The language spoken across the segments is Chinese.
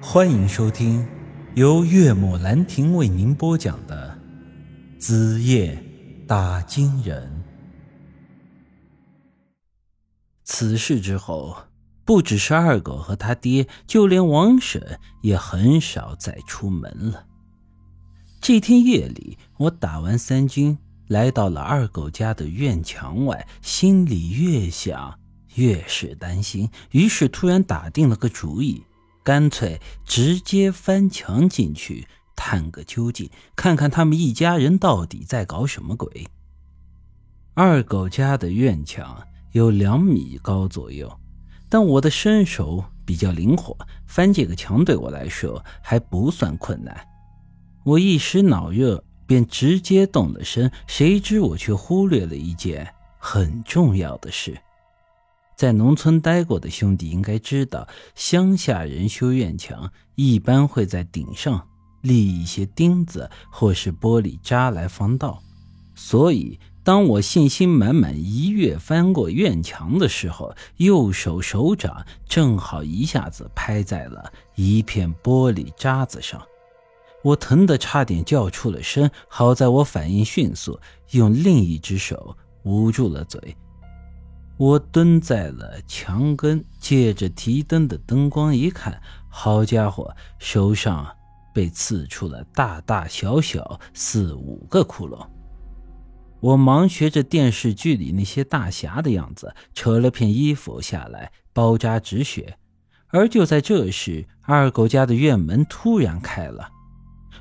欢迎收听由岳母兰亭为您播讲的《子夜打金人》。此事之后，不只是二狗和他爹，就连王婶也很少再出门了。这天夜里，我打完三军，来到了二狗家的院墙外，心里越想越是担心，于是突然打定了个主意。干脆直接翻墙进去探个究竟，看看他们一家人到底在搞什么鬼。二狗家的院墙有两米高左右，但我的身手比较灵活，翻这个墙对我来说还不算困难。我一时脑热，便直接动了身，谁知我却忽略了一件很重要的事。在农村待过的兄弟应该知道，乡下人修院墙一般会在顶上立一些钉子或是玻璃渣来防盗。所以，当我信心满满一跃翻过院墙的时候，右手手掌正好一下子拍在了一片玻璃渣子上，我疼得差点叫出了声。好在我反应迅速，用另一只手捂住了嘴。我蹲在了墙根，借着提灯的灯光一看，好家伙，手上被刺出了大大小小四五个窟窿。我忙学着电视剧里那些大侠的样子，扯了片衣服下来包扎止血。而就在这时，二狗家的院门突然开了，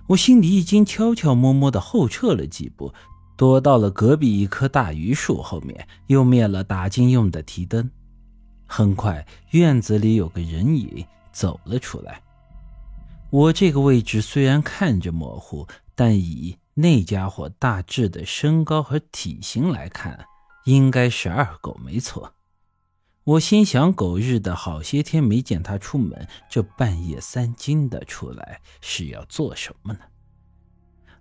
我心里一惊，悄悄摸摸的后撤了几步。躲到了隔壁一棵大榆树后面，又灭了打金用的提灯。很快，院子里有个人影走了出来。我这个位置虽然看着模糊，但以那家伙大致的身高和体型来看，应该是二狗没错。我心想：狗日的好些天没见他出门，这半夜三更的出来是要做什么呢？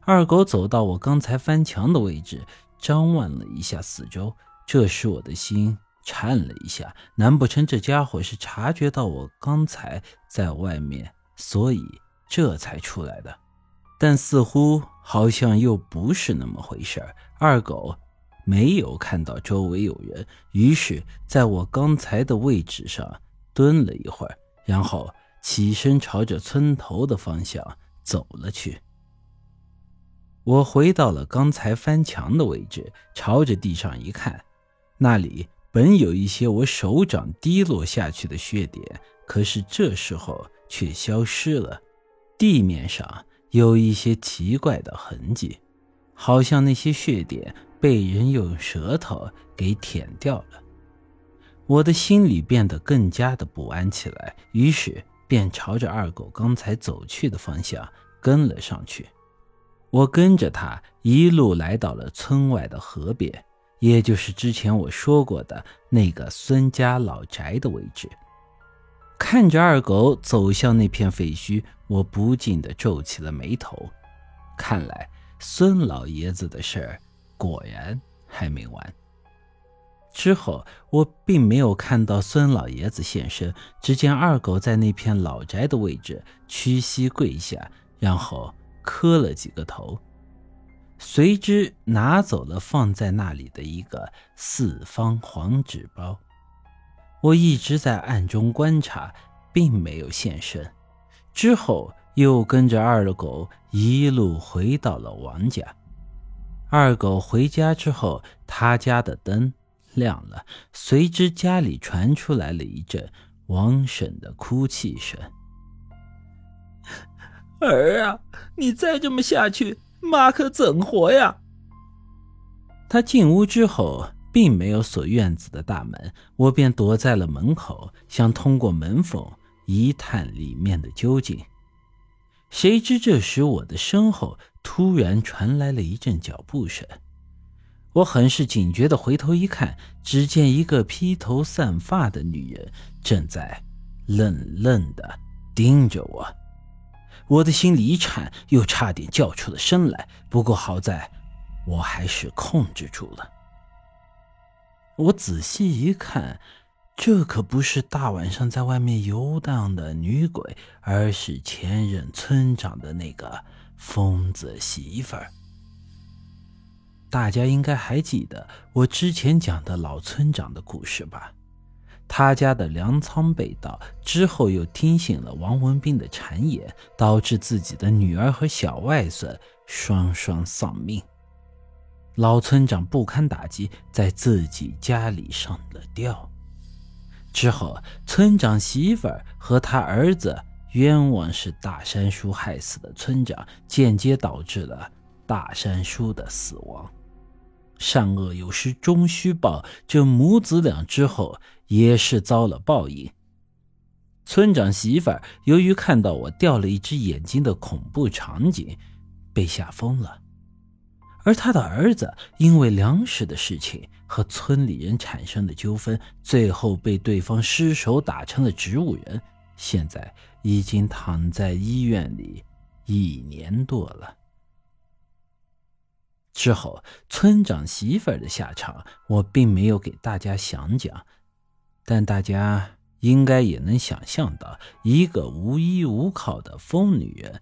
二狗走到我刚才翻墙的位置，张望了一下四周。这时我的心颤了一下，难不成这家伙是察觉到我刚才在外面，所以这才出来的？但似乎好像又不是那么回事二狗没有看到周围有人，于是在我刚才的位置上蹲了一会儿，然后起身朝着村头的方向走了去。我回到了刚才翻墙的位置，朝着地上一看，那里本有一些我手掌滴落下去的血点，可是这时候却消失了。地面上有一些奇怪的痕迹，好像那些血点被人用舌头给舔掉了。我的心里变得更加的不安起来，于是便朝着二狗刚才走去的方向跟了上去。我跟着他一路来到了村外的河边，也就是之前我说过的那个孙家老宅的位置。看着二狗走向那片废墟，我不禁的皱起了眉头。看来孙老爷子的事儿果然还没完。之后我并没有看到孙老爷子现身，只见二狗在那片老宅的位置屈膝跪下，然后。磕了几个头，随之拿走了放在那里的一个四方黄纸包。我一直在暗中观察，并没有现身。之后又跟着二狗一路回到了王家。二狗回家之后，他家的灯亮了，随之家里传出来了一阵王婶的哭泣声。儿啊，你再这么下去，妈可怎活呀？他进屋之后，并没有锁院子的大门，我便躲在了门口，想通过门缝一探里面的究竟。谁知这时我的身后突然传来了一阵脚步声，我很是警觉的回头一看，只见一个披头散发的女人正在愣愣的盯着我。我的心里一颤，又差点叫出了声来。不过好在，我还是控制住了。我仔细一看，这可不是大晚上在外面游荡的女鬼，而是前任村长的那个疯子媳妇儿。大家应该还记得我之前讲的老村长的故事吧？他家的粮仓被盗之后，又听信了王文斌的谗言，导致自己的女儿和小外孙双双丧命。老村长不堪打击，在自己家里上了吊。之后，村长媳妇儿和他儿子冤枉是大山叔害死的村长，间接导致了大山叔的死亡。善恶有时终须报，这母子俩之后也是遭了报应。村长媳妇儿由于看到我掉了一只眼睛的恐怖场景，被吓疯了。而他的儿子因为粮食的事情和村里人产生的纠纷，最后被对方失手打成了植物人，现在已经躺在医院里一年多了。之后，村长媳妇儿的下场我并没有给大家详讲，但大家应该也能想象到，一个无依无靠的疯女人，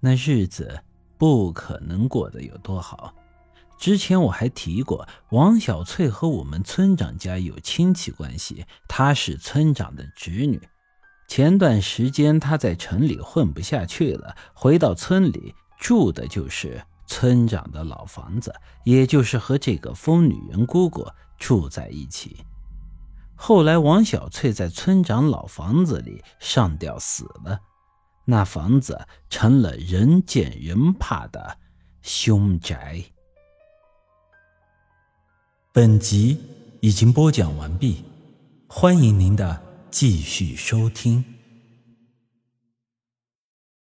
那日子不可能过得有多好。之前我还提过，王小翠和我们村长家有亲戚关系，她是村长的侄女。前段时间她在城里混不下去了，回到村里住的就是村长的老房子，也就是和这个疯女人姑姑住在一起。后来王小翠在村长老房子里上吊死了，那房子成了人见人怕的凶宅。本集已经播讲完毕，欢迎您的继续收听。